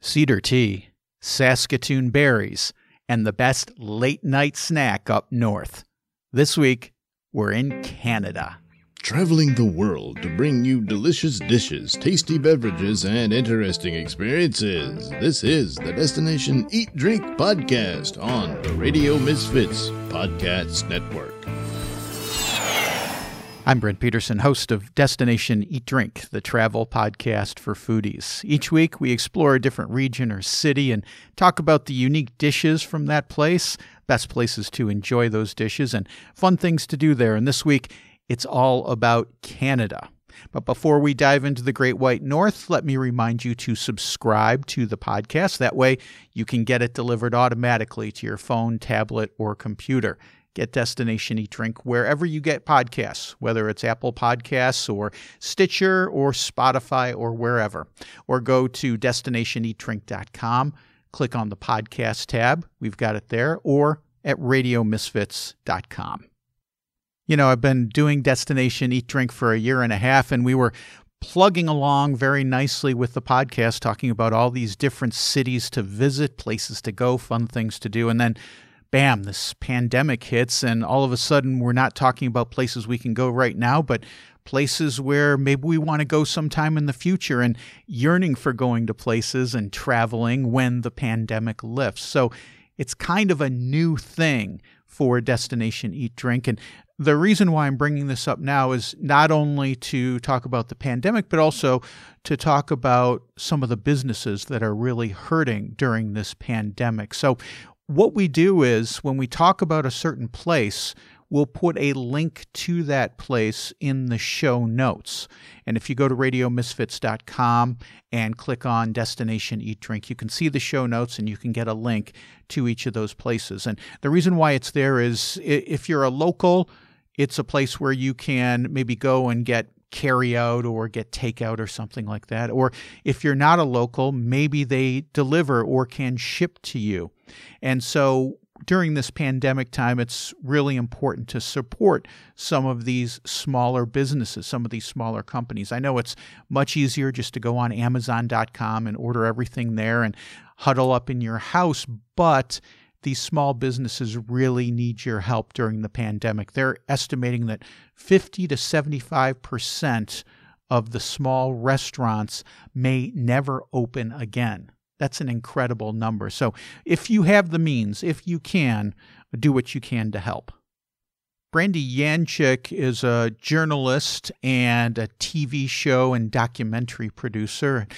cedar tea, Saskatoon berries, and the best late night snack up north. This week, we're in Canada. Traveling the world to bring you delicious dishes, tasty beverages, and interesting experiences. This is the Destination Eat Drink Podcast on the Radio Misfits Podcast Network. I'm Brent Peterson, host of Destination Eat Drink, the travel podcast for foodies. Each week, we explore a different region or city and talk about the unique dishes from that place, best places to enjoy those dishes, and fun things to do there. And this week, it's all about Canada. But before we dive into the Great White North, let me remind you to subscribe to the podcast. That way, you can get it delivered automatically to your phone, tablet, or computer. Get Destination Eat Drink wherever you get podcasts, whether it's Apple Podcasts or Stitcher or Spotify or wherever. Or go to destinationeatdrink.com, click on the podcast tab, we've got it there, or at radiomisfits.com. You know, I've been doing Destination Eat Drink for a year and a half, and we were plugging along very nicely with the podcast, talking about all these different cities to visit, places to go, fun things to do. And then bam, this pandemic hits, and all of a sudden we're not talking about places we can go right now, but places where maybe we want to go sometime in the future and yearning for going to places and traveling when the pandemic lifts. So it's kind of a new thing for Destination Eat Drink. And the reason why I'm bringing this up now is not only to talk about the pandemic, but also to talk about some of the businesses that are really hurting during this pandemic. So, what we do is when we talk about a certain place, we'll put a link to that place in the show notes. And if you go to radiomisfits.com and click on Destination Eat Drink, you can see the show notes and you can get a link to each of those places. And the reason why it's there is if you're a local, it's a place where you can maybe go and get carry out or get takeout or something like that. Or if you're not a local, maybe they deliver or can ship to you. And so during this pandemic time, it's really important to support some of these smaller businesses, some of these smaller companies. I know it's much easier just to go on Amazon.com and order everything there and huddle up in your house, but these small businesses really need your help during the pandemic. They're estimating that 50 to 75% of the small restaurants may never open again. That's an incredible number. So, if you have the means, if you can, do what you can to help. Brandy Yanchyk is a journalist and a TV show and documentary producer.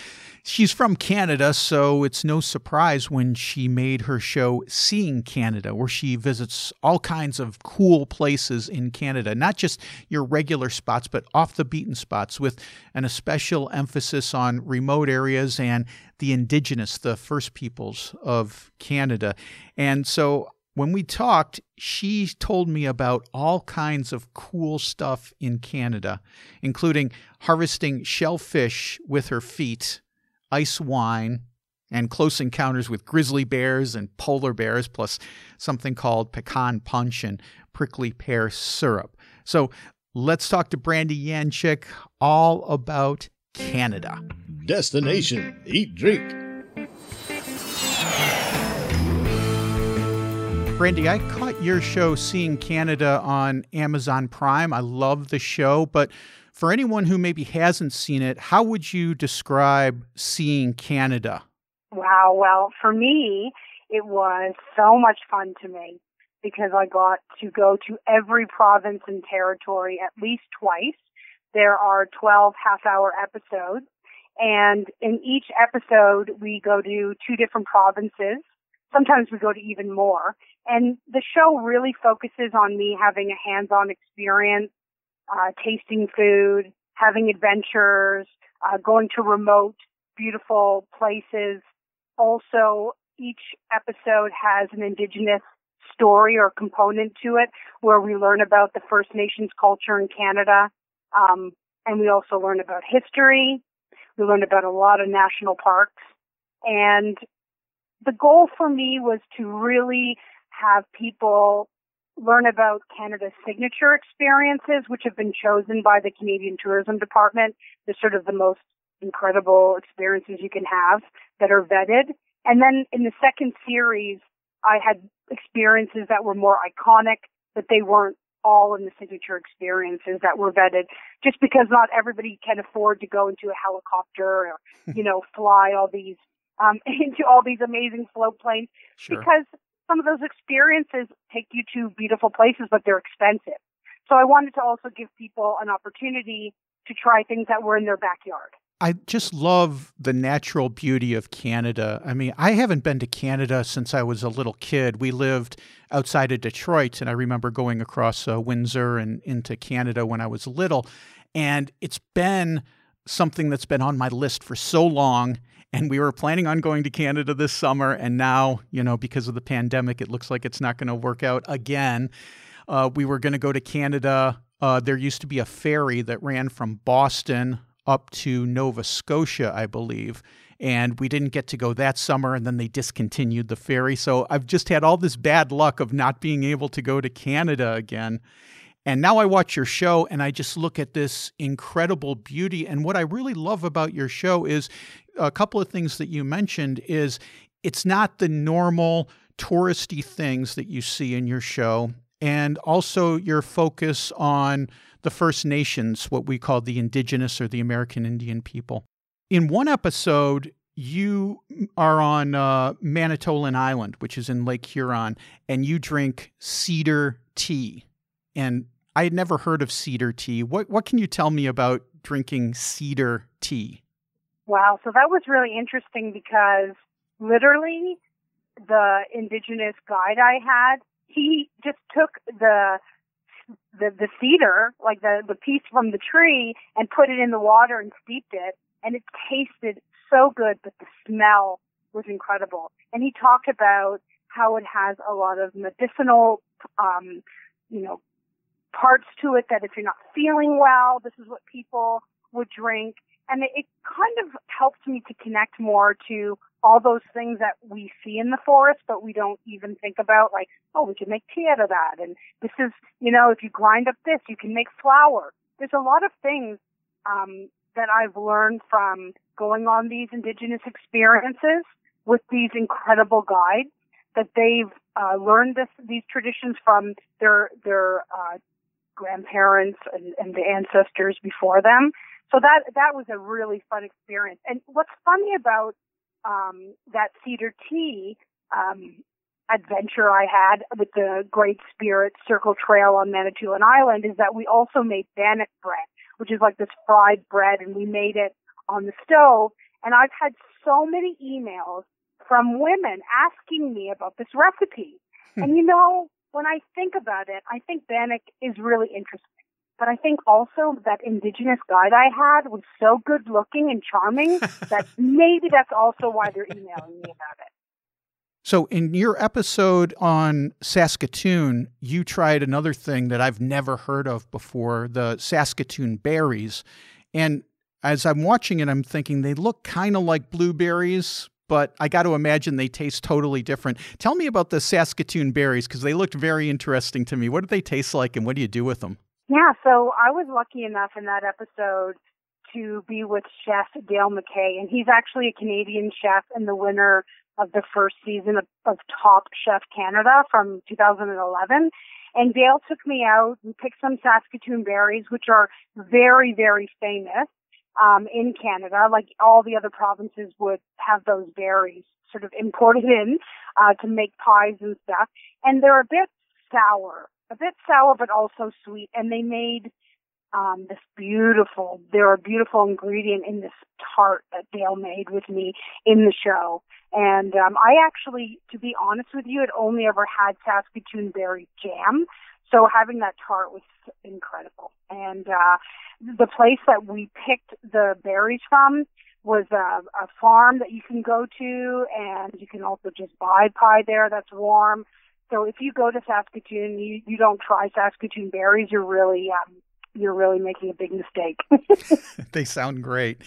She's from Canada, so it's no surprise when she made her show Seeing Canada, where she visits all kinds of cool places in Canada, not just your regular spots, but off the beaten spots, with an especial emphasis on remote areas and the Indigenous, the First Peoples of Canada. And so when we talked, she told me about all kinds of cool stuff in Canada, including harvesting shellfish with her feet, ice wine, and close encounters with grizzly bears and polar bears, plus something called pecan punch and prickly pear syrup. So let's talk to Brandy Yanchyk all about Canada. Destination Eat Drink. Brandy, I caught your show Seeing Canada on Amazon Prime. I love the show, but for anyone who maybe hasn't seen it, how would you describe Seeing Canada? Wow, well, for me, it was so much fun to me because I got to go to every province and territory at least twice. There are 12 half hour episodes, and in each episode, we go to two different provinces. Sometimes we go to even more. And the show really focuses on me having a hands-on experience, uh, tasting food, having adventures, uh, going to remote, beautiful places. Also, each episode has an indigenous story or component to it where we learn about the First Nations culture in Canada. Um, and we also learn about history. We learned about a lot of national parks. And the goal for me was to really have people learn about Canada's signature experiences, which have been chosen by the Canadian Tourism Department. They're sort of the most incredible experiences you can have that are vetted. And then in the second series, I had experiences that were more iconic, but they weren't all in the signature experiences that were vetted just because not everybody can afford to go into a helicopter or, you know, fly all these, um, into all these amazing float planes Sure. because some of those experiences take you to beautiful places, but they're expensive. So I wanted to also give people an opportunity to try things that were in their backyard. I just love the natural beauty of Canada. I mean, I haven't been to Canada since I was a little kid. We lived outside of Detroit, and I remember going across uh, Windsor and into Canada when I was little. And it's been something that's been on my list for so long. And we were planning on going to Canada this summer. And now, you know, because of the pandemic, it looks like it's not going to work out again. Uh, we were going to go to Canada. Uh, there used to be a ferry that ran from Boston up to Nova Scotia, I believe. And we didn't get to go that summer, and then they discontinued the ferry. So I've just had all this bad luck of not being able to go to Canada again. And now I watch your show and I just look at this incredible beauty. And what I really love about your show is a couple of things that you mentioned is it's not the normal touristy things that you see in your show and also your focus on the First Nations, what we call the indigenous or the American Indian people. In one episode, you are on uh, Manitoulin Island, which is in Lake Huron, and you drink cedar tea. And I had never heard of cedar tea. What what can you tell me about drinking cedar tea? Wow, so that was really interesting because literally the indigenous guide I had, he just took the the the cedar, like the the piece from the tree, and put it in the water and steeped it, and it tasted so good, but the smell was incredible. And he talked about how it has a lot of medicinal, um, you know, parts to it. That if you're not feeling well, this is what people would drink, and it, it kind of helped me to connect more to all those things that we see in the forest, but we don't even think about like, oh, we can make tea out of that. And this is, you know, if you grind up this, you can make flour. There's a lot of things, um, that I've learned from going on these indigenous experiences with these incredible guides that they've, uh, learned this, these traditions from their, their, uh, grandparents and, and the ancestors before them. So that, that was a really fun experience. And what's funny about um, that cedar tea um, adventure I had with the Great Spirit Circle Trail on Manitoulin Island is that we also made bannock bread, which is like this fried bread, and we made it on the stove. And I've had so many emails from women asking me about this recipe. and you know, when I think about it, I think bannock is really interesting. But I think also that indigenous guide I had was so good looking and charming that maybe that's also why they're emailing me about it. So, in your episode on Saskatoon, you tried another thing that I've never heard of before the Saskatoon berries. And as I'm watching it, I'm thinking they look kind of like blueberries, but I got to imagine they taste totally different. Tell me about the Saskatoon berries because they looked very interesting to me. What do they taste like and what do you do with them? Yeah, so I was lucky enough in that episode to be with Chef Dale MacKay, and he's actually a Canadian chef and the winner of the first season of, of Top Chef Canada from 2011. And Dale took me out. and picked some Saskatoon berries, which are very, very famous um, in Canada. Like all the other provinces would have those berries sort of imported in uh, to make pies and stuff. And they're a bit sour a bit sour but also sweet and they made um this beautiful they're a beautiful ingredient in this tart that Dale made with me in the show. And um I actually to be honest with you had only ever had Saskatoon berry jam. So having that tart was incredible. And uh the place that we picked the berries from was a, a farm that you can go to and you can also just buy pie there that's warm. So if you go to Saskatoon, you, you don't try Saskatoon berries, you're really um, you're really making a big mistake. they sound great.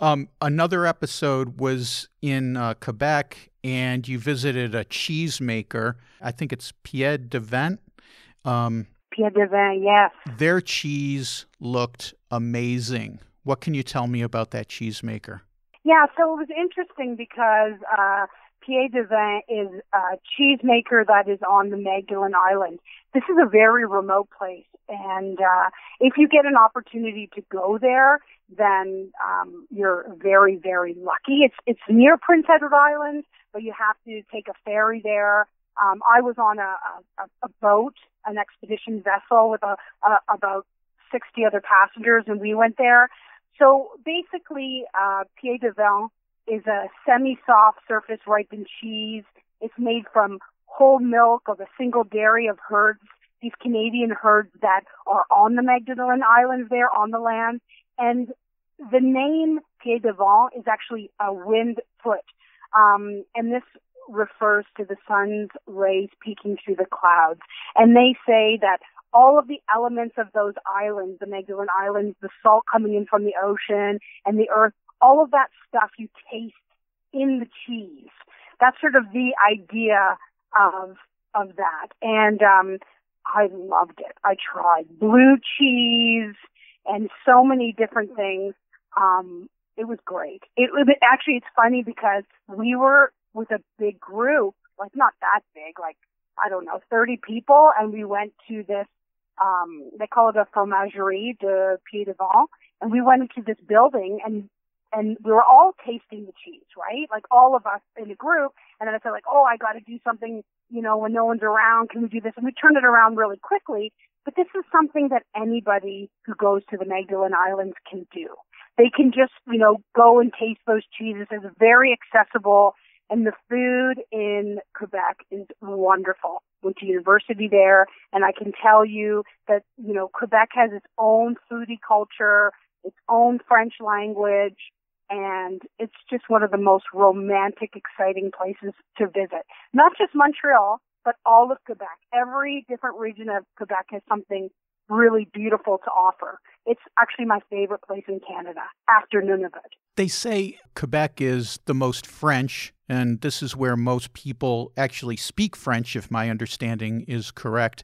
Um, another episode was in uh, Quebec, and you visited a cheesemaker. I think it's Pied de Vent. Um, Pied de Vent, yes. Their cheese looked amazing. What can you tell me about that cheesemaker? Yeah, so it was interesting because uh, Pied de is a cheesemaker that is on the Magdalen Island. This is a very remote place, and uh, if you get an opportunity to go there, then um, you're very, very lucky. It's it's near Prince Edward Island, but you have to take a ferry there. Um, I was on a, a, a boat, an expedition vessel with a, a, about 60 other passengers, and we went there. So basically, uh, Pied de Vent is a semi-soft surface ripened cheese. It's made from whole milk of a single dairy of herds, these Canadian herds that are on the Magdalen Islands there on the land. And the name Pied de Vent is actually a wind foot. Um, and this refers to the sun's rays peeking through the clouds. And they say that all of the elements of those islands, the Magdalen Islands, the salt coming in from the ocean and the earth, all of that stuff you taste in the cheese. That's sort of the idea of of that. And um I loved it. I tried blue cheese and so many different things. Um it was great. It was actually it's funny because we were with a big group, like not that big, like I don't know, 30 people, and we went to this um, they call it a fromagerie de Pied de Vent, and we went into this building and and we were all tasting the cheese, right? Like all of us in a group. And then I said like, oh, I got to do something, you know, when no one's around. Can we do this? And we turned it around really quickly. But this is something that anybody who goes to the Magdalen Islands can do. They can just, you know, go and taste those cheeses. It's very accessible. And the food in Quebec is wonderful. Went to university there, and I can tell you that, you know, Quebec has its own foodie culture, its own French language, and it's just one of the most romantic, exciting places to visit. Not just Montreal, but all of Quebec. Every different region of Quebec has something really beautiful to offer. It's actually my favorite place in Canada after Nunavut. They say Quebec is the most French, and this is where most people actually speak French, if my understanding is correct.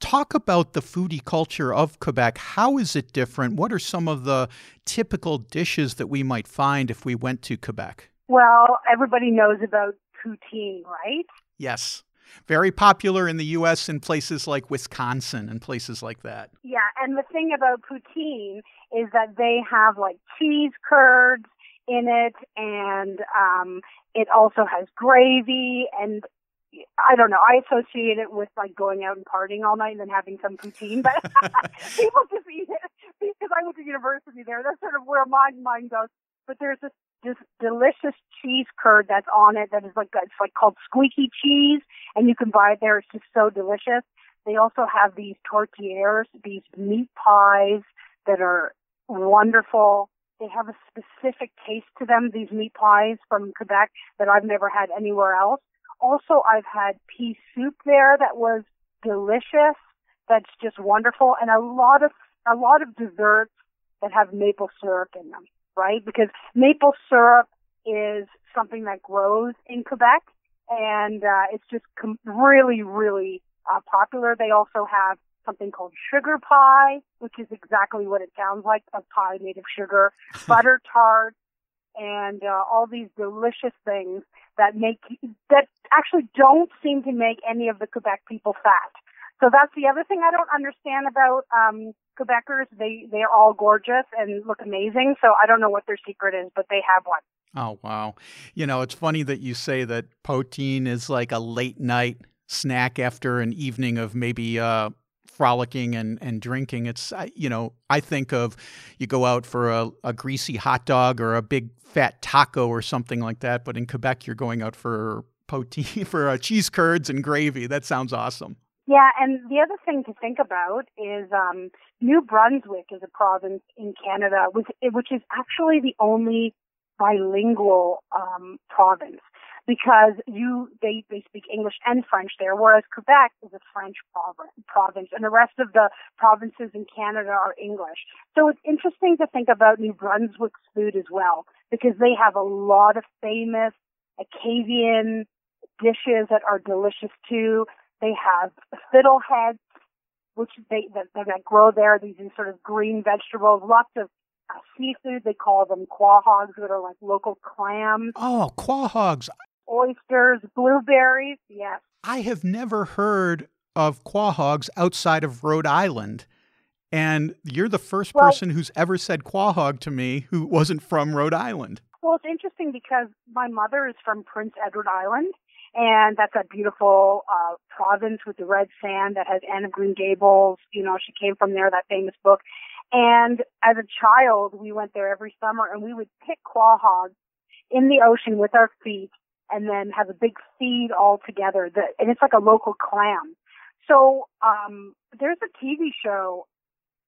Talk about the foodie culture of Quebec. How is it different? What are some of the typical dishes that we might find if we went to Quebec? Well, everybody knows about poutine, right? Yes very popular in the U.S. in places like Wisconsin and places like that. Yeah, and the thing about poutine is that they have like cheese curds in it, and um, it also has gravy and I don't know. I associate it with like going out and partying all night and then having some poutine, but people just eat it because I went to university there. That's sort of where my mind goes. But there's this this delicious cheese curd that's on it that is like it's like called squeaky cheese, and you can buy it there. It's just so delicious. They also have these tourtières, these meat pies that are wonderful. They have a specific taste to them, these meat pies from Quebec that I've never had anywhere else. Also, I've had pea soup there that was delicious. That's just wonderful, and a lot of a lot of desserts that have maple syrup in them right? Because maple syrup is something that grows in Quebec, and uh, it's just com- really, really uh, popular. They also have something called sugar pie, which is exactly what it sounds like, a pie made of sugar, butter tart, and uh, all these delicious things that make that actually don't seem to make any of the Quebec people fat. So that's the other thing I don't understand about um, Quebecers. They they're all gorgeous and look amazing. So I don't know what their secret is, but they have one. Oh wow! You know, it's funny that you say that poutine is like a late night snack after an evening of maybe uh, frolicking and, and drinking. It's you know I think of you go out for a, a greasy hot dog or a big fat taco or something like that. But in Quebec, you're going out for poutine for uh, cheese curds and gravy. That sounds awesome. Yeah, and the other thing to think about is um, New Brunswick is a province in Canada, which, which is actually the only bilingual um, province because you they they speak English and French there, whereas Quebec is a French province, and the rest of the provinces in Canada are English. So it's interesting to think about New Brunswick's food as well because they have a lot of famous Acadian dishes that are delicious too. They have fiddleheads, which they that, that grow there. These sort of green vegetables, lots of uh, seafood. They call them quahogs that are like local clams. Oh, quahogs. Oysters, blueberries. Yes. I have never heard of quahogs outside of Rhode Island. And you're the first Well- person who's ever said quahog to me who wasn't from Rhode Island. Well, it's interesting because my mother is from Prince Edward Island, and that's a beautiful uh, province with the red sand that has Anne of Green Gables. You know, she came from there, that famous book. And as a child, we went there every summer, and we would pick quahogs in the ocean with our feet, and then have a big feed all together. The, and it's like a local clam. So um, there's a TV show.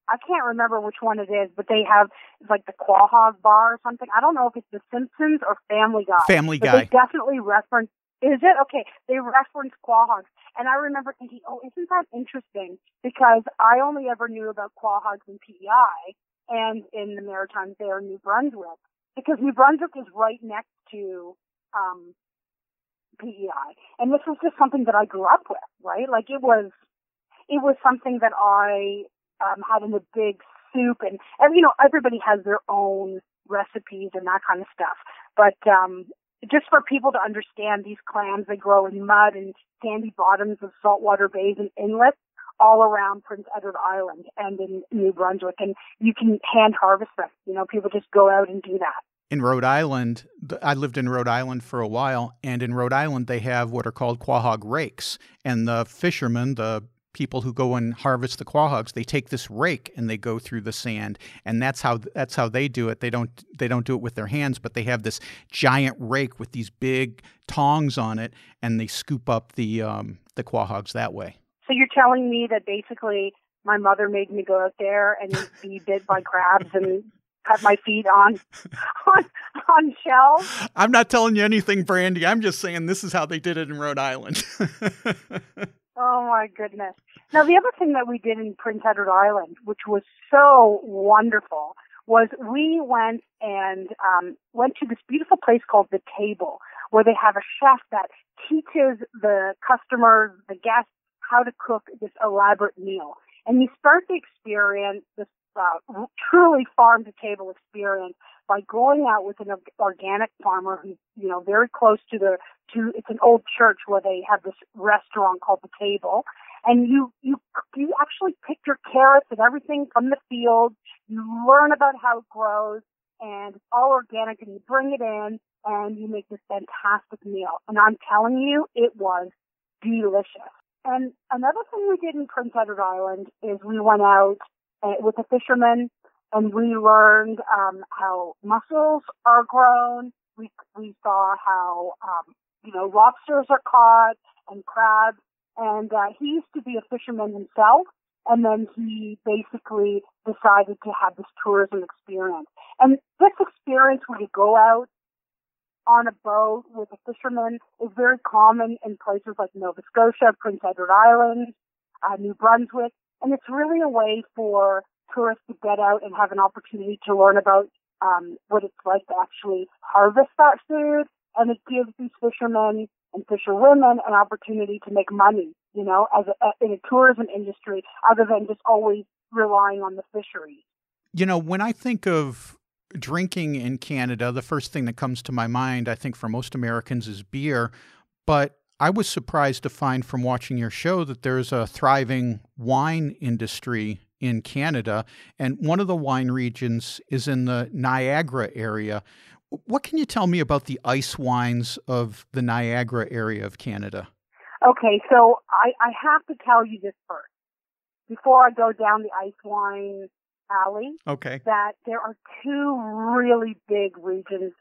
I can't remember which one it is, but they have like the Quahog Bar or something. I don't know if it's The Simpsons or Family Guy. Family Guy. they definitely reference. Is it okay? They reference quahogs, and I remember thinking, "Oh, isn't that interesting?" Because I only ever knew about quahogs in PEI and in the Maritimes there in New Brunswick, because New Brunswick is right next to um, PEI, and this was just something that I grew up with, right? Like it was, it was something that I um, had in a big soup, and, and you know, everybody has their own recipes and that kind of stuff, but um, just for people to understand these clams, they grow in mud and sandy bottoms of saltwater bays and inlets all around Prince Edward Island and in New Brunswick. And you can hand harvest them. You know, people just go out and do that. In Rhode Island, I lived in Rhode Island for a while, and in Rhode Island, they have what are called quahog rakes. And the fishermen, the people who go and harvest the quahogs, they take this rake and they go through the sand, and that's how that's how they do it. They don't they don't do it with their hands, but they have this giant rake with these big tongs on it, and they scoop up the um, the quahogs that way. So you're telling me that basically my mother made me go out there and be bit by crabs and cut my feet on on on shells? I'm not telling you anything, Brandy. I'm just saying this is how they did it in Rhode Island. Oh my goodness. Now the other thing that we did in Prince Edward Island, which was so wonderful, was we went and um, went to this beautiful place called the Table, where they have a chef that teaches the customers, the guests, how to cook this elaborate meal. And you start the experience, this uh, truly farm to table experience, by going out with an organic farmer who's you know very close to the to it's an old church where they have this restaurant called the Table, and you you you actually pick your carrots and everything from the field. You learn about how it grows, and it's all organic, and you bring it in, and you make this fantastic meal. And I'm telling you, it was delicious. And another thing we did in Prince Edward Island is we went out uh, with a fisherman and we learned um, how mussels are grown. We we saw how um, you know lobsters are caught and crabs. And uh, he used to be a fisherman himself, and then he basically decided to have this tourism experience. And this experience, where you go out on a boat with a fisherman, is very common in places like Nova Scotia, Prince Edward Island, uh, New Brunswick, and it's really a way for tourists to get out and have an opportunity to learn about um, what it's like to actually harvest that food, and it gives these fishermen and fisherwomen an opportunity to make money, you know, as a, in a tourism industry, other than just always relying on the fisheries. You know, when I think of drinking in Canada, the first thing that comes to my mind, I think for most Americans, is beer. But I was surprised to find from watching your show that there's a thriving wine industry in Canada. And one of the wine regions is in the Niagara area. What can you tell me about the ice wines of the Niagara area of Canada? Okay, so I, I have to tell you this first. Before I go down the ice wine alley, Okay. that there are two really big regions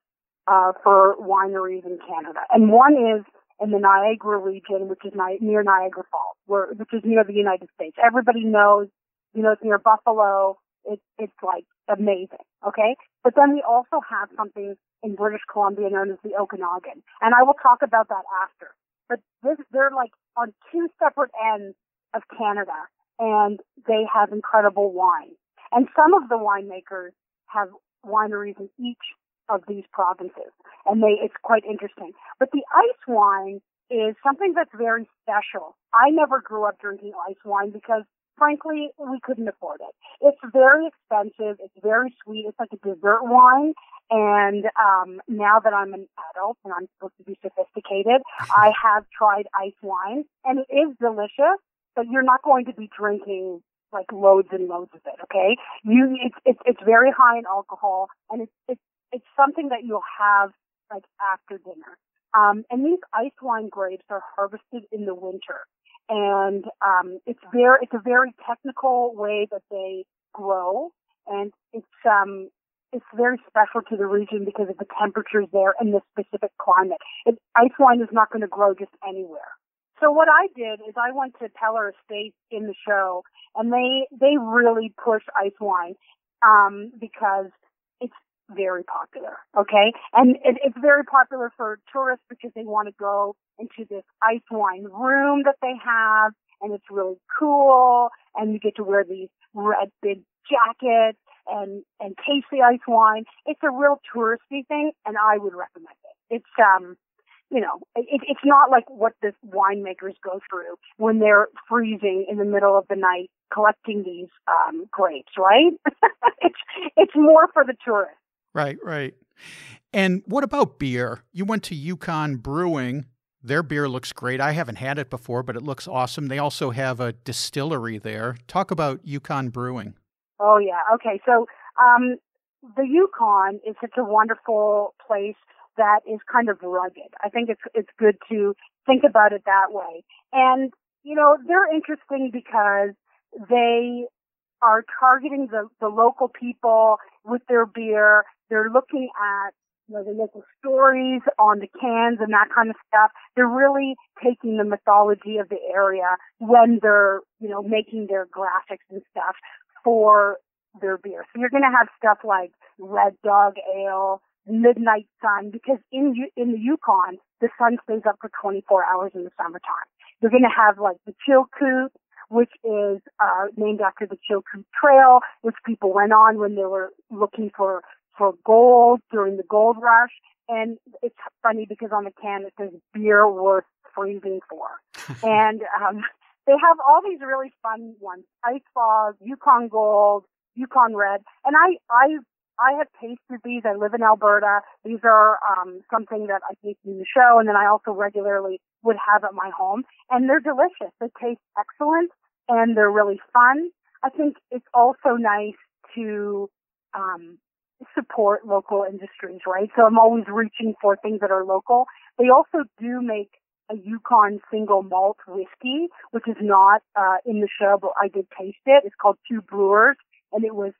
uh, for wineries in Canada, and one is in the Niagara region, which is ni- near Niagara Falls, where which is near the United States. Everybody knows, you know, it's near Buffalo. It's it's like amazing, okay. But then we also have something in British Columbia known as the Okanagan, and I will talk about that after. But this, they're like on two separate ends of Canada, and they have incredible wine. And some of the winemakers have wineries in each of these provinces, and they it's quite interesting. But the ice wine is something that's very special. I never grew up drinking ice wine because frankly, we couldn't afford it. It's very expensive. It's very sweet. It's like a dessert wine. And um, now that I'm an adult and I'm supposed to be sophisticated, I have tried ice wine, and it is delicious. But you're not going to be drinking like loads and loads of it. Okay, you it's it's, it's very high in alcohol, and it's it's it's something that you'll have like after dinner. Um, and these ice wine grapes are harvested in the winter, and um, it's very it's a very technical way that they grow, and it's um it's very special to the region because of the temperatures there and the specific climate. It, ice wine is not going to grow just anywhere. So what I did is I went to Peller Estates in the show, and they they really push ice wine um, because very popular. Okay, and it, it's very popular for tourists because they want to go into this ice wine room that they have, and it's really cool, and you get to wear these red big jackets and and taste the ice wine. It's a real touristy thing, and I would recommend it. It's um you know, it, it's not like what the winemakers go through when they're freezing in the middle of the night collecting these um, grapes, right? it's it's more for the tourists. Right, right. And what about beer? You went to Yukon Brewing. Their beer looks great. I haven't had it before, but it looks awesome. They also have a distillery there. Talk about Yukon Brewing. Oh yeah. Okay. So um, the Yukon is such a wonderful place that is kind of rugged. I think it's it's good to think about it that way. And you know, they're interesting because they are targeting the, the local people with their beer. They're looking at you know, the local stories on the cans and that kind of stuff. They're really taking the mythology of the area when they're, you know, making their graphics and stuff for their beer. So you're going to have stuff like Red Dog Ale, midnight sun because in in the Yukon the sun stays up for 24 hours in the summertime. You're going to have like the Chilkoot, which is uh, named after the Chilkoot Trail, which people went on when they were looking for for gold during the gold rush. And it's funny because on the can it says beer worth freezing for. and um, they have all these really fun ones: Ice Fog, Yukon Gold, Yukon Red. And I I I have tasted these. I live in Alberta. These are um, something that I taste in the show, and then I also regularly would have at my home. And they're delicious. They taste excellent, and they're really fun. I think it's also nice to um, support local industries, right? So I'm always reaching for things that are local. They also do make a Yukon single malt whiskey, which is not uh, in the show, but I did taste it. It's called Two Brewers, and it was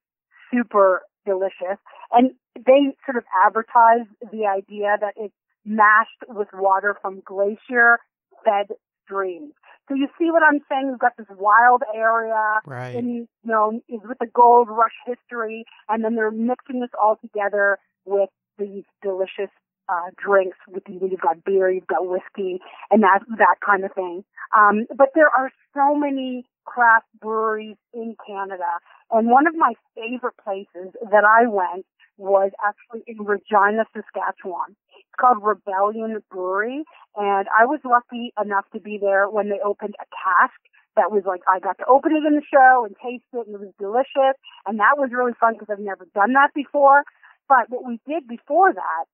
super delicious. And they sort of advertise the idea that it's mashed with water from glacier fed streams. So you see what I'm saying? We've got this wild area, right. and you know, with the gold rush history, and then they're mixing this all together with these delicious uh, drinks. With you've got beer, you've got whiskey, and that that kind of thing. Um, but there are so many craft breweries in Canada. And one of my favorite places that I went was actually in Regina, Saskatchewan. It's called Rebellion Brewery. And I was lucky enough to be there when they opened a cask that was like, I got to open it in the show and taste it and it was delicious. And that was really fun because I've never done that before. But what we did before that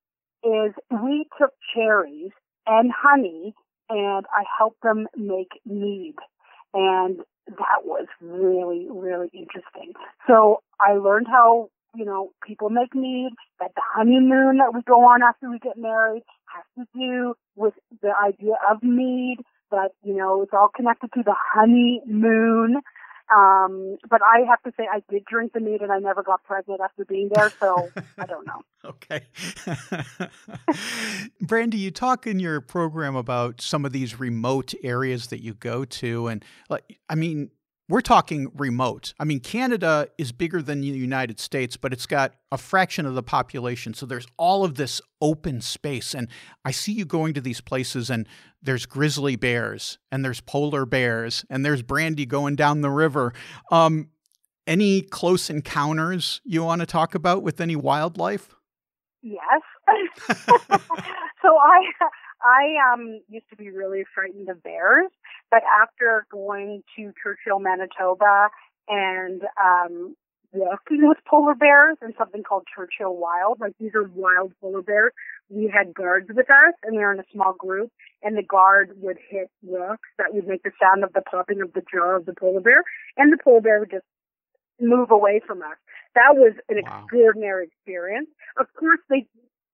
is we took cherries and honey and I helped them make mead. And that was really, really interesting. So I learned how, you know, people make mead, that the honeymoon that we go on after we get married has to do with the idea of mead, that, you know, it's all connected to the honeymoon. Um, but I have to say, I did drink the mead and I never got pregnant after being there, so I don't know. okay. Brandy, you talk in your program about some of these remote areas that you go to. And, like, I mean, we're talking remote. I mean, Canada is bigger than the United States, but it's got a fraction of the population. So there's all of this open space. And I see you going to these places, and there's grizzly bears, and there's polar bears, and there's Brandy going down the river. Um, any close encounters you want to talk about with any wildlife? Yes. so I I um used to be really frightened of bears, but after going to Churchill, Manitoba, and um walking with polar bears and something called Churchill Wild, like these are wild polar bears. We had guards with us, and we were in a small group, and the guard would hit rocks that would make the sound of the popping of the jaw of the polar bear, and the polar bear would just move away from us. That was an wow. extraordinary experience. Of course, they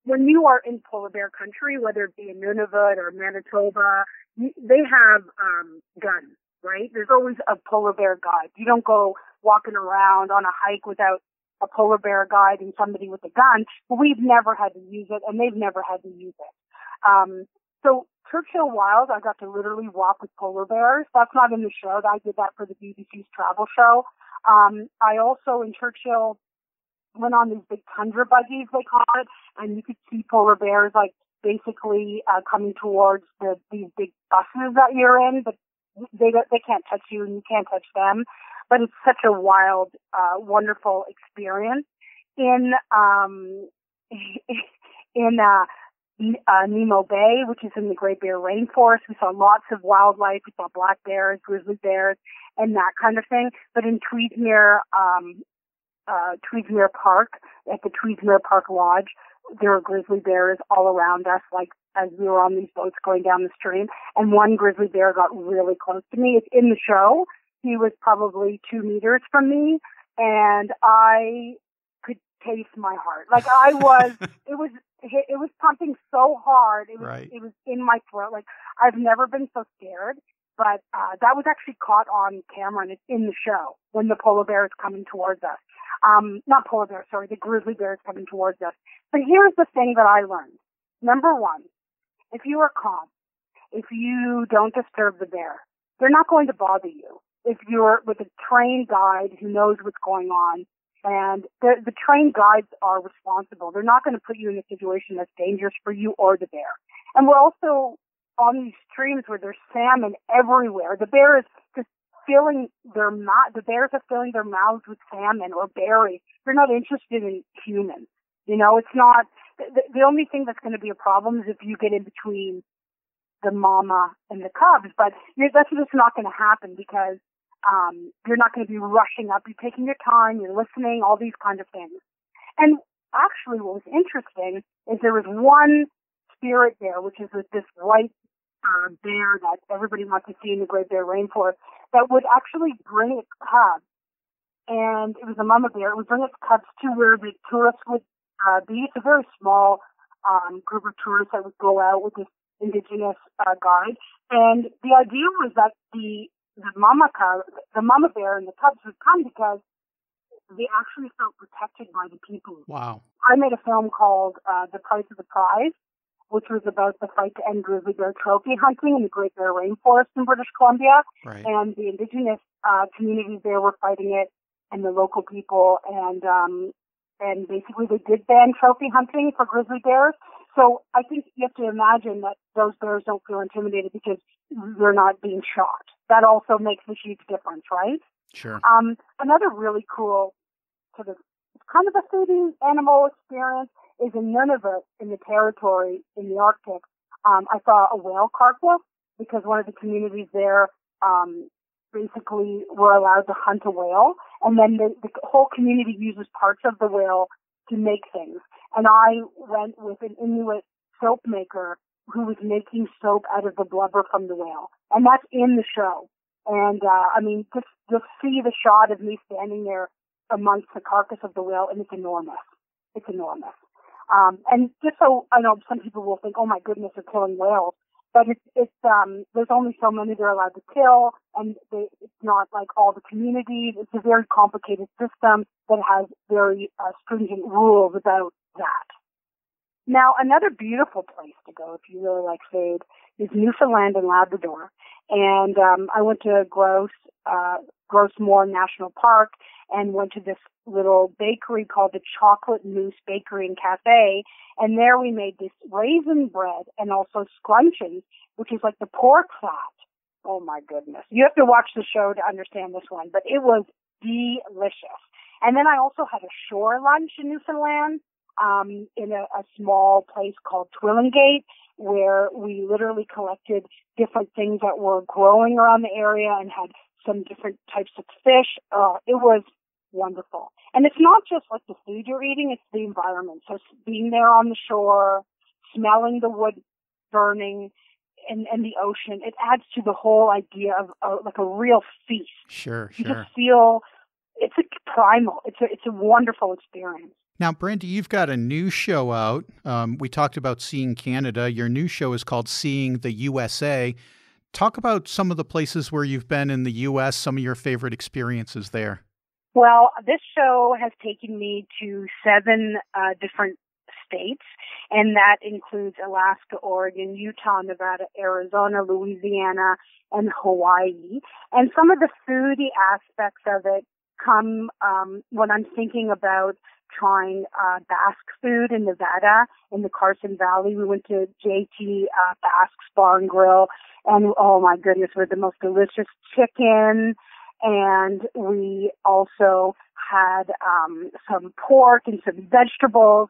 when you are in polar bear country, whether it be in Nunavut or Manitoba, they have um, guns, right? There's always a polar bear guide. You don't go walking around on a hike without a polar bear guide and somebody with a gun. But we've never had to use it, and they've never had to use it. Um, so Churchill Wild, I got to literally walk with polar bears. That's not in the show. I did that for the BBC's travel show. Um, I also in Churchill went on these big tundra buggies, they call it, and you could see polar bears like basically uh, coming towards the these big buses that you're in, but they they can't touch you and you can't touch them. But it's such a wild, uh, wonderful experience in um in uh, uh, Nimmo Bay, which is in the Great Bear Rainforest. We saw lots of wildlife. We saw black bears, grizzly bears, and that kind of thing. But in Tweedsmuir, um, uh, Tweedsmuir Park, at the Tweedsmuir Park Lodge, there were grizzly bears all around us, like as we were on these boats going down the stream. And one grizzly bear got really close to me. It's in the show. He was probably two meters from me, and I could taste my heart. Like I was, it was, it was pumping so hard. It was, right. it was in my throat. Like I've never been so scared. But uh, that was actually caught on camera and it's in the show when the polar bear is coming towards us. Um, not polar bear, sorry, the grizzly bear is coming towards us. But here's the thing that I learned. Number one, if you are calm, if you don't disturb the bear, they're not going to bother you. If you're with a trained guide who knows what's going on, and the, the trained guides are responsible. They're not going to put you in a situation that's dangerous for you or the bear. And we're also on these streams where there's salmon everywhere. The bear is just filling their mouth, the bears are filling their mouths with salmon or berries. They're not interested in humans. You know, it's not, the, the only thing that's going to be a problem is if you get in between the mama and the cubs, but that's just not going to happen because, um, you're not going to be rushing up. You're taking your time, you're listening, all these kind of things. And actually what was interesting is there was one spirit there, which is with this white uh, bear that everybody wants to see in the Great Bear Rainforest that would actually bring its cubs. And it was a mama bear. It would bring its cubs to where the tourists would uh, be. It's a very small um, group of tourists that would go out with this indigenous uh, guide. And the idea was that the the mama cub, the mama bear, and the cubs would come because they actually felt protected by the people. Wow! I made a film called uh, "The Price of the Prize," which was about the fight to end grizzly bear trophy hunting in the Great Bear Rainforest in British Columbia. Right. And the indigenous uh, communities there were fighting it, and the local people, and um, and basically they did ban trophy hunting for grizzly bears. So I think you have to imagine that those bears don't feel intimidated because they're not being shot. That also makes a huge difference, right? Sure. Um, another really cool sort of kind of a foodie animal experience is in Nunavut in the territory in the Arctic. Um, I saw a whale carcass because one of the communities there um, basically were allowed to hunt a whale, and then the, the whole community uses parts of the whale to make things. And I went with an Inuit soap maker who was making soap out of the blubber from the whale, and that's in the show. And uh, I mean, just just see the shot of me standing there amongst the carcass of the whale, and it's enormous. It's enormous. Um, and just so I know, some people will think, "Oh my goodness, they're killing whales," but it's it's um, there's only so many they're allowed to kill, and they, it's not like all the communities. It's a very complicated system that has very uh, stringent rules about that. Now, another beautiful place to go if you really like food is Newfoundland and Labrador. And um, I went to Grouse uh, Gros Morne National Park and went to this little bakery called the Chocolate Moose Bakery and Cafe. And there we made this raisin bread and also scrunchions, which is like the pork fat. Oh my goodness. You have to watch the show to understand this one, but it was delicious. And then I also had a shore lunch in Newfoundland, um, in a, a small place called Twillingate. where we literally collected different things that were growing around the area and had some different types of fish. Uh, it was wonderful. And it's not just like the food you're eating, it's the environment. So being there on the shore, smelling the wood burning and, and the ocean, it adds to the whole idea of uh, like a real feast. Sure, You sure. just feel it's a primal. It's a it's a wonderful experience. Now, Brandy, you've got a new show out. Um, we talked about Seeing Canada. Your new show is called Seeing the USA. Talk about some of the places where you've been in the U.S., some of your favorite experiences there. Well, this show has taken me to seven uh, different states, and that includes Alaska, Oregon, Utah, Nevada, Arizona, Louisiana, and Hawaii. And some of the foodie aspects of it come um, when I'm thinking about trying uh, Basque food in Nevada in the Carson Valley. We went to JT uh, Basque's Bar and Grill, and oh my goodness, we had the most delicious chicken. And we also had um, some pork and some vegetables.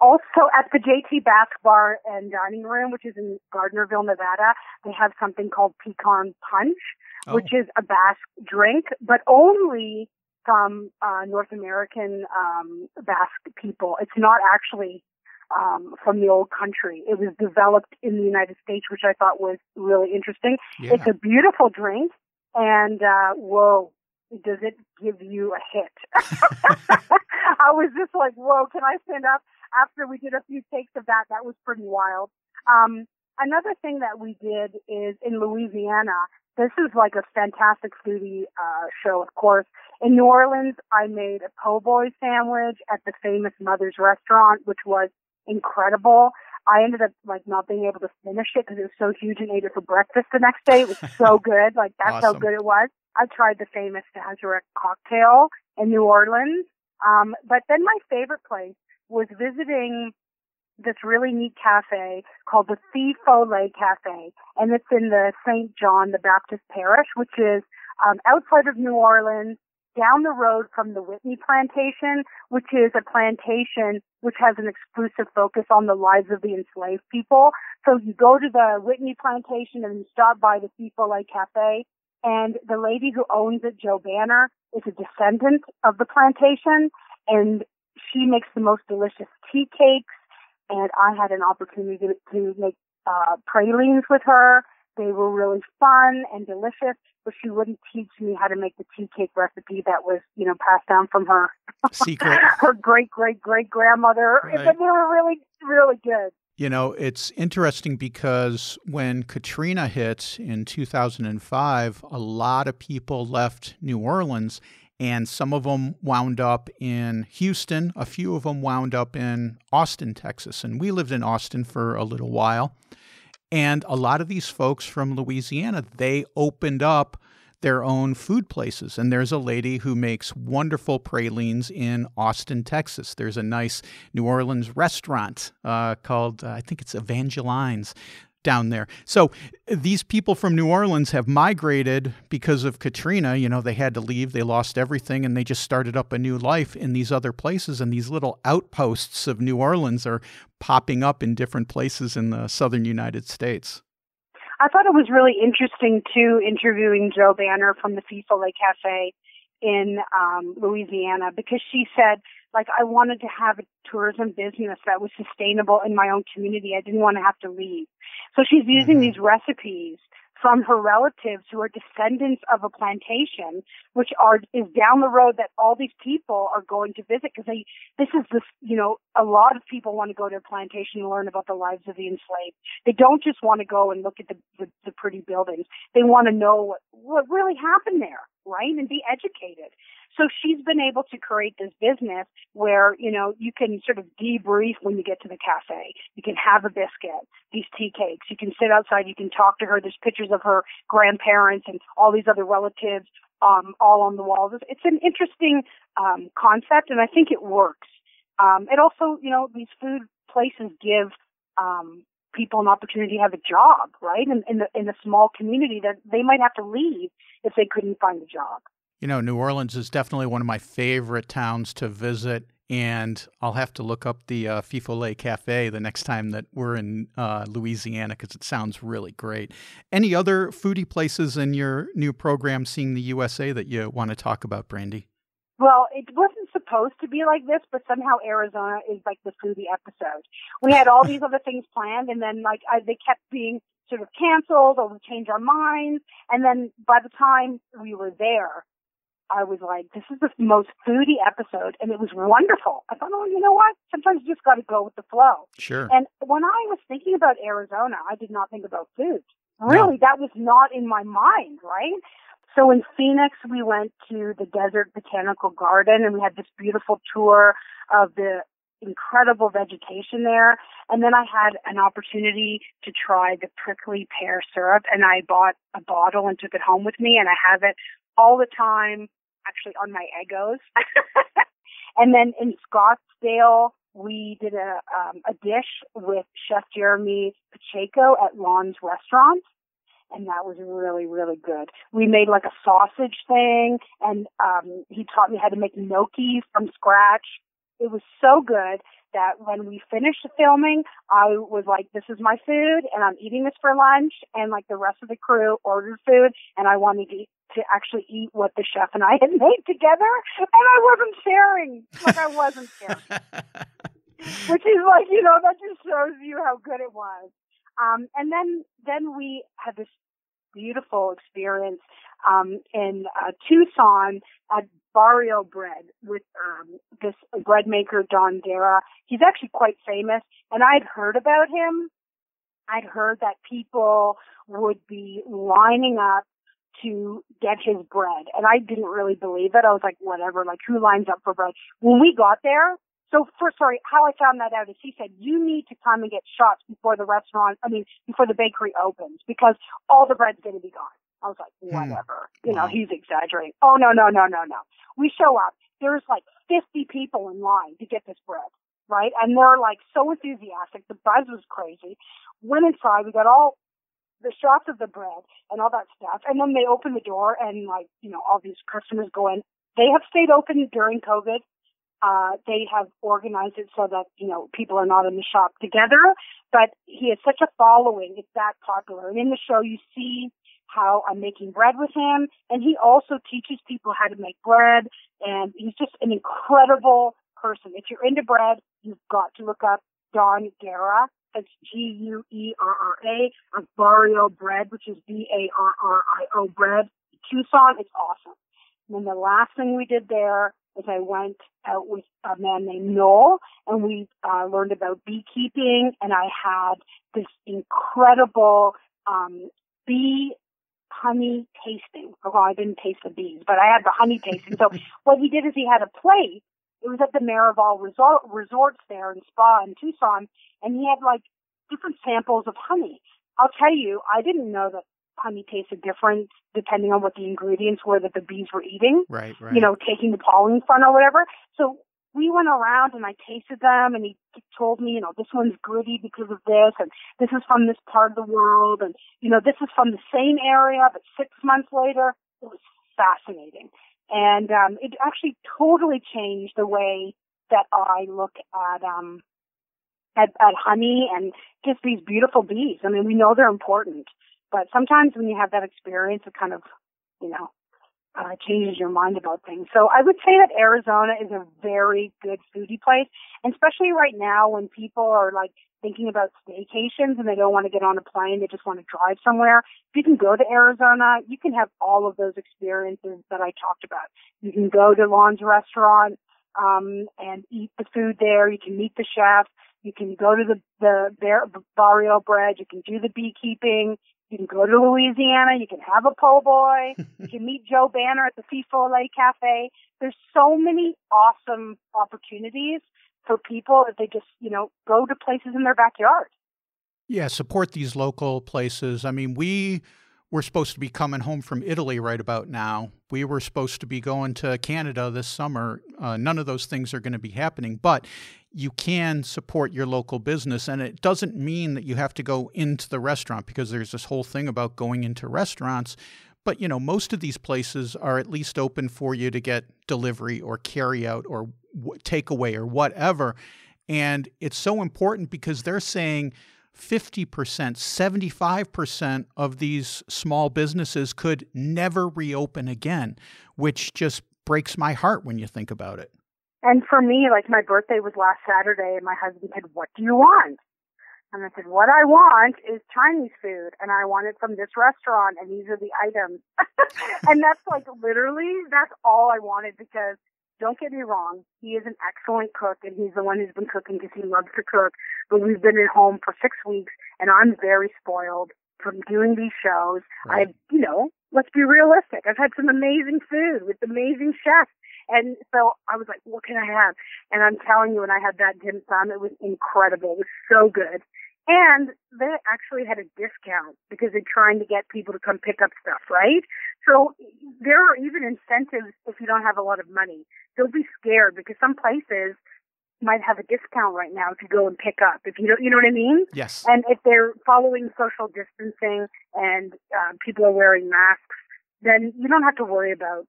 Also at the JT Basque Bar and Dining Room, which is in Gardnerville, Nevada, they have something called Picon punch, Oh. which is a Basque drink, but only from uh, North American um, Basque people. It's not actually um, from the old country. It was developed in the United States, which I thought was really interesting. Yeah. It's a beautiful drink, and uh, whoa, does it give you a hit? I was just like, whoa, can I stand up? After we did a few takes of that, that was pretty wild. Um, another thing that we did is in Louisiana. This is like a fantastic foodie uh, show, of course. In New Orleans, I made a po' boy sandwich at the famous Mother's Restaurant, which was incredible. I ended up like not being able to finish it because it was so huge and ate it for breakfast the next day. It was so good. Like that's how good it was. I tried the famous Sazerac cocktail in New Orleans. Um, but then my favorite place was visiting this really neat cafe called the Feu Follet Cafe, and it's in the St. John the Baptist Parish, which is um, outside of New Orleans, down the road from the Whitney Plantation, which is a plantation which has an exclusive focus on the lives of the enslaved people. So you go to the Whitney Plantation and you stop by the Feu Follet Cafe, and the lady who owns it, Jo Banner, is a descendant of the plantation, and she makes the most delicious tea cakes and I had an opportunity to, to make uh, pralines with her. They were really fun and delicious, but she wouldn't teach me how to make the tea cake recipe that was, you know, passed down from her Secret. her great great great grandmother. Right. But they were really really good. You know, it's interesting because when Katrina hit in 2005, a lot of people left New Orleans and some of them wound up in Houston. A few of them wound up in Austin, Texas. And we lived in Austin for a little while. And a lot of these folks from Louisiana, they opened up their own food places. And there's a lady who makes wonderful pralines in Austin, Texas. There's a nice New Orleans restaurant uh, called, uh, I think it's Evangeline's down there. So these people from New Orleans have migrated because of Katrina. You know, they had to leave, they lost everything, and they just started up a new life in these other places. And these little outposts of New Orleans are popping up in different places in the southern United States. I thought it was really interesting too interviewing Jo Banner from the Feu Follet Cafe in um, Louisiana because she said, like, I wanted to have a tourism business that was sustainable in my own community. I didn't want to have to leave. So she's using Mhm. these recipes from her relatives who are descendants of a plantation, which are is down the road that all these people are going to visit because they this is this you know a lot of people want to go to a plantation and learn about the lives of the enslaved. They don't just want to go and look at the the, the pretty buildings. They want to know what what really happened there, right, and be educated. So she's been able to create this business where, you know, you can sort of debrief when you get to the cafe. You can have a biscuit, these tea cakes. You can sit outside. You can talk to her. There's pictures of her grandparents and all these other relatives, um, all on the walls. It's, an interesting, um, concept and I think it works. Um, it also, you know, these food places give, um, people an opportunity to have a job, right? In, in the, in a small community that they might have to leave if they couldn't find a job. You know, New Orleans is definitely one of my favorite towns to visit and I'll have to look up the uh, Feu Follet Cafe the next time that we're in uh, Louisiana because it sounds really great. Any other foodie places in your new program, Seeing the USA, that you want to talk about, Brandy? Well, it wasn't supposed to be like this, but somehow Arizona is like the foodie episode. We had all these other things planned, and then like I, they kept being sort of canceled or we changed our minds. And then by the time we were there, I was like, this is the most foodie episode, and it was wonderful. I thought, oh, you know what? Sometimes you just got to go with the flow. Sure. And when I was thinking about Arizona, I did not think about food. Really, no. that was not in my mind, right? So in Phoenix, we went to the Desert Botanical Garden, and we had this beautiful tour of the incredible vegetation there. And then I had an opportunity to try the prickly pear syrup, and I bought a bottle and took it home with me, and I have it all the time actually on my Eggos. and then in Scottsdale, we did a um, a dish with Chef Jeremy Pacheco at Lon's Restaurant, and that was really really good. We made like a sausage thing, and um, he taught me how to make gnocchi from scratch. It was so good that when we finished the filming, I was like, this is my food and I'm eating this for lunch. And like the rest of the crew ordered food and I wanted to, eat, to actually eat what the chef and I had made together. And I wasn't sharing. Like I wasn't sharing. Which is like, you know, that just shows you how good it was. Um, and then, then we had this beautiful experience um, in uh, Tucson at Barrio Bread with um, this bread maker Don Guerra. He's actually quite famous, and I'd heard about him. I'd heard that people would be lining up to get his bread, and I didn't really believe it. I was like, whatever, like who lines up for bread? When we got there, so first, sorry, how I found that out is he said, you need to come and get shots before the restaurant, I mean, before the bakery opens because all the bread's going to be gone. I was like, hmm. whatever. Hmm. You know, he's exaggerating. Oh, no, no, no, no, no. We show up. There's like 50 people in line to get this bread, right? And they're like so enthusiastic. The buzz was crazy. Went inside. We got all the shots of the bread and all that stuff. And then they open the door and like, you know, all these customers go in. They have stayed open during COVID. Uh, they have organized it so that, you know, people are not in the shop together, but he has such a following. It's that popular. And in the show, you see how I'm making bread with him. And he also teaches people how to make bread. And he's just an incredible person. If you're into bread, you've got to look up Don Guerra. That's G-U-E-R-R-A of Barrio Bread, which is B-A-R-R-I-O bread. Tucson, it's awesome. And then the last thing we did there is I went out with a man named Noel and we uh, learned about beekeeping and I had this incredible um, bee honey tasting. Well, I didn't taste the bees, but I had the honey tasting. So what he did is he had a plate. It was at the Miraval Resort Resorts there in Spa in Tucson, and he had like different samples of honey. I'll tell you, I didn't know that honey tasted different depending on what the ingredients were that the bees were eating. Right, right. You know, taking the pollen from or whatever. So we went around and I tasted them and he told me, you know, this one's gritty because of this and this is from this part of the world and, you know, this is from the same area but six months later. It was fascinating. And, um, it actually totally changed the way that I look at, um, at, at honey and just these beautiful bees. I mean, we know they're important, but sometimes when you have that experience, it kind of, you know, uh, changes your mind about things. So I would say that Arizona is a very good foodie place, and especially right now when people are like thinking about staycations and they don't want to get on a plane, they just want to drive somewhere. If you can go to Arizona, you can have all of those experiences that I talked about. You can go to Lon's restaurant um, and eat the food there. You can meet the chef. You can go to the the barrio bread. You can do the beekeeping. You can go to Louisiana. You can have a po' boy. you can meet Jo Banner at the Feu Follet Cafe. There's so many awesome opportunities for people if they just, you know, go to places in their backyard. Yeah, support these local places. I mean, we were supposed to be coming home from Italy right about now. We were supposed to be going to Canada this summer. Uh, none of those things are going to be happening, but you can support your local business. And it doesn't mean that you have to go into the restaurant because there's this whole thing about going into restaurants. But, you know, most of these places are at least open for you to get delivery or carry out or takeaway or whatever. And it's so important because they're saying 50%, 75% of these small businesses could never reopen again, which just breaks my heart when you think about it. And for me, like my birthday was last Saturday, and my husband said, What do you want? And I said, What I want is Chinese food, and I want it from this restaurant, and these are the items. and that's like literally, that's all I wanted because don't get me wrong, he is an excellent cook, and he's the one who's been cooking because he loves to cook. But we've been at home for six weeks, and I'm very spoiled from doing these shows. Right. I've, you know, let's be realistic. I've had some amazing food with amazing chefs. And so I was like, what can I have? And I'm telling you, when I had that dim sum, it was incredible. It was so good. And they actually had a discount because they're trying to get people to come pick up stuff, right? So there are even incentives if you don't have a lot of money. Don't be scared because some places might have a discount right now to go and pick up if you don't, you know what I mean? Yes. And if they're following social distancing and uh, people are wearing masks, then you don't have to worry about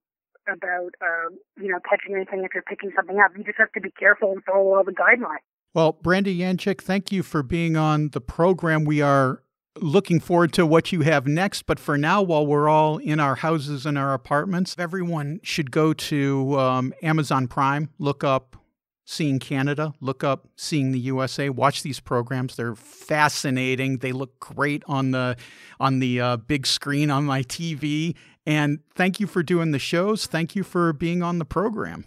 about uh, you know catching anything if you're picking something up. You just have to be careful and follow all the guidelines. Well, Brandy Yanchyk, thank you for being on the program. We are looking forward to what you have next. But for now, while we're all in our houses and our apartments, everyone should go to um, Amazon Prime, look up Seeing Canada, look up Seeing the USA, watch these programs. They're fascinating. They look great on the on the uh, big screen on my TV. And thank you for doing the shows. Thank you for being on the program.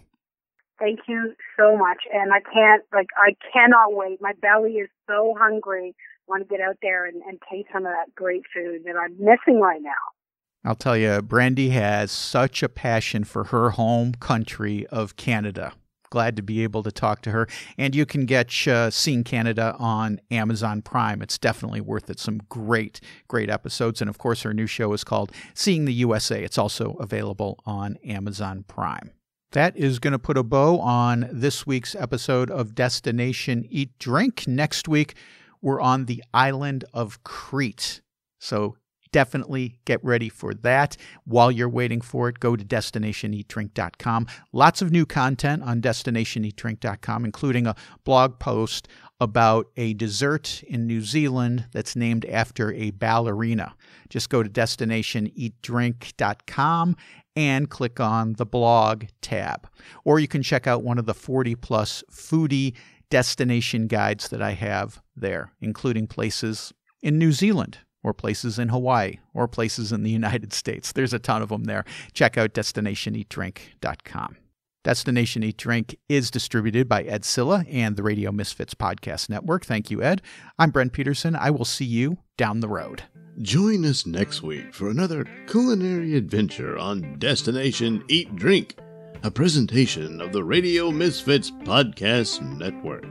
Thank you so much. And I can't like I cannot wait. My belly is so hungry. I want to get out there and, and taste some of that great food that I'm missing right now. I'll tell you, Brandy has such a passion for her home country of Canada glad to be able to talk to her. And you can get uh, Seeing Canada on Amazon Prime. It's definitely worth it. Some great, great episodes. And of course, her new show is called Seeing the USA. It's also available on Amazon Prime. That is going to put a bow on this week's episode of Destination Eat Drink. Next week, we're on the island of Crete. So definitely get ready for that. While you're waiting for it, go to destinationeatdrink.com. Lots of new content on destinationeatdrink.com, including a blog post about a dessert in New Zealand that's named after a ballerina. Just go to destinationeatdrink.com and click on the blog tab. Or you can check out one of the 40 plus foodie destination guides that I have there, including places in New Zealand or places in Hawaii or places in the United States. There's a ton of them there. Check out destinationeatdrink.com. Destination Eat Drink is distributed by Ed Cilla and the Radio Misfits Podcast Network. Thank you, Ed. I'm Brent Peterson. I will see you down the road. Join us next week for another culinary adventure on Destination Eat Drink, a presentation of the Radio Misfits Podcast Network.